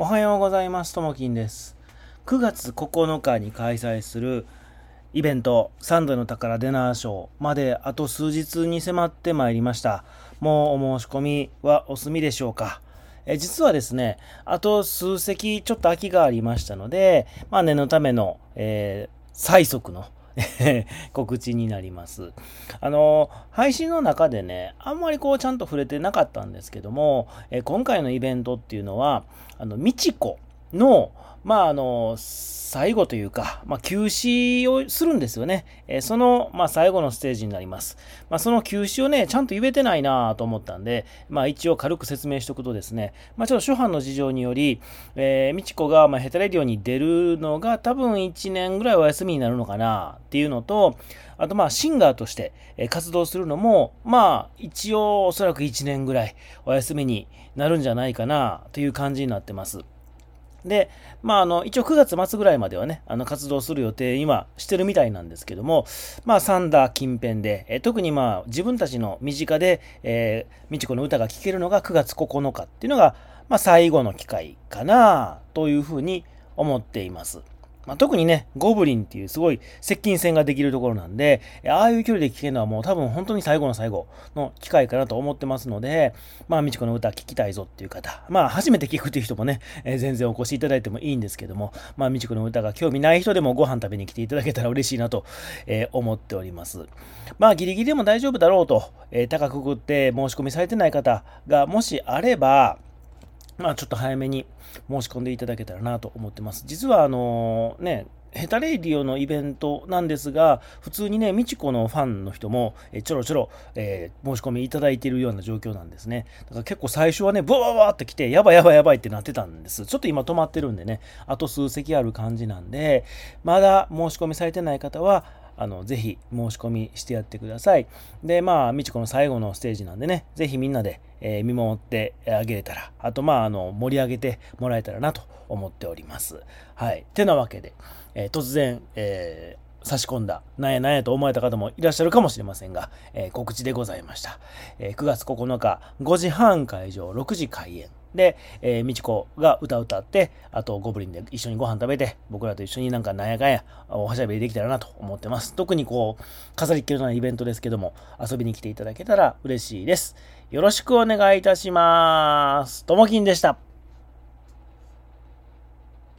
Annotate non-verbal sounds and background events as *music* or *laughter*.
おはようございます。ともきんです。9月9日に開催するイベントサンドの宝デナーショーまであと数日に迫ってまいりました。もうお申し込みはお済みでしょうか。え実はですねあと数席ちょっと空きがありましたのでまあ念のための、えー、最速の *laughs* 告知になります。あの、配信の中でね、あんまりこうちゃんと触れてなかったんですけども、え今回のイベントっていうのは、あの、みちこの、まあ、あの、最後というか、まあ、休止をするんですよね。えー、その、まあ、最後のステージになります。まあ、その休止をね、ちゃんと言えてないなと思ったんで、まあ、一応軽く説明しておくとですね、まあ、ちょっと初版の事情により、えー、みちこが、まあ、ヘタレディオに出るのが多分1年ぐらいお休みになるのかなっていうのと、あと、まあ、シンガーとして活動するのも、まあ、一応おそらく1年ぐらいお休みになるんじゃないかなという感じになってます。で、まあ、あの、一応9月末ぐらいまではね、あの、活動する予定、今、してるみたいなんですけども、まあ、サンダー近辺で、え特にまあ、自分たちの身近で、えー、みちこの歌が聴けるのが9月9日っていうのが、まあ、最後の機会かな、というふうに思っています。まあ、特にね、ゴブリンっていうすごい接近戦ができるところなんで、ああいう距離で聞けるのはもう多分本当に最後の最後の機会かなと思ってますので、まあ、みちこの歌聞きたいぞっていう方、まあ、初めて聞くっていう人もね、えー、全然お越しいただいてもいいんですけども、まあ、みちこの歌が興味ない人でもご飯食べに来ていただけたら嬉しいなと、えー、思っております。まあ、ギリギリでも大丈夫だろうと、えー、高くくって申し込みされてない方がもしあれば、まあ、ちょっと早めに申し込んでいただけたらなと思ってます。実は、あのね、ヘタレイディオのイベントなんですが、普通にね、みちこのファンの人も、えちょろちょろ、えー、申し込みいただいているような状況なんですね。だから結構最初はね、ブワーワーって来て、やばいやばいやばいってなってたんです。ちょっと今止まってるんでね、あと数席ある感じなんで、まだ申し込みされてない方は、あの、ぜひ申し込みしてやってください。で、まあ、みちこの最後のステージなんでね、ぜひみんなで、えー、見守ってあげれたら、あと、まあ、あの、盛り上げてもらえたらなと思っております。はい。てなわけで、えー、突然、えー差し込んだ、なんやなんやと思われた方もいらっしゃるかもしれませんが、えー、告知でございました、えー、9月9日、5時半会場、6時開演。で、えー、みちこが歌歌って、あとゴブリンで一緒にご飯食べて、僕らと一緒になんかなんやかんや、おはしゃべりできたらなと思ってます。特にこう、飾りっきりのイベントですけども、遊びに来ていただけたら嬉しいです。よろしくお願いいたします。ともきんでした。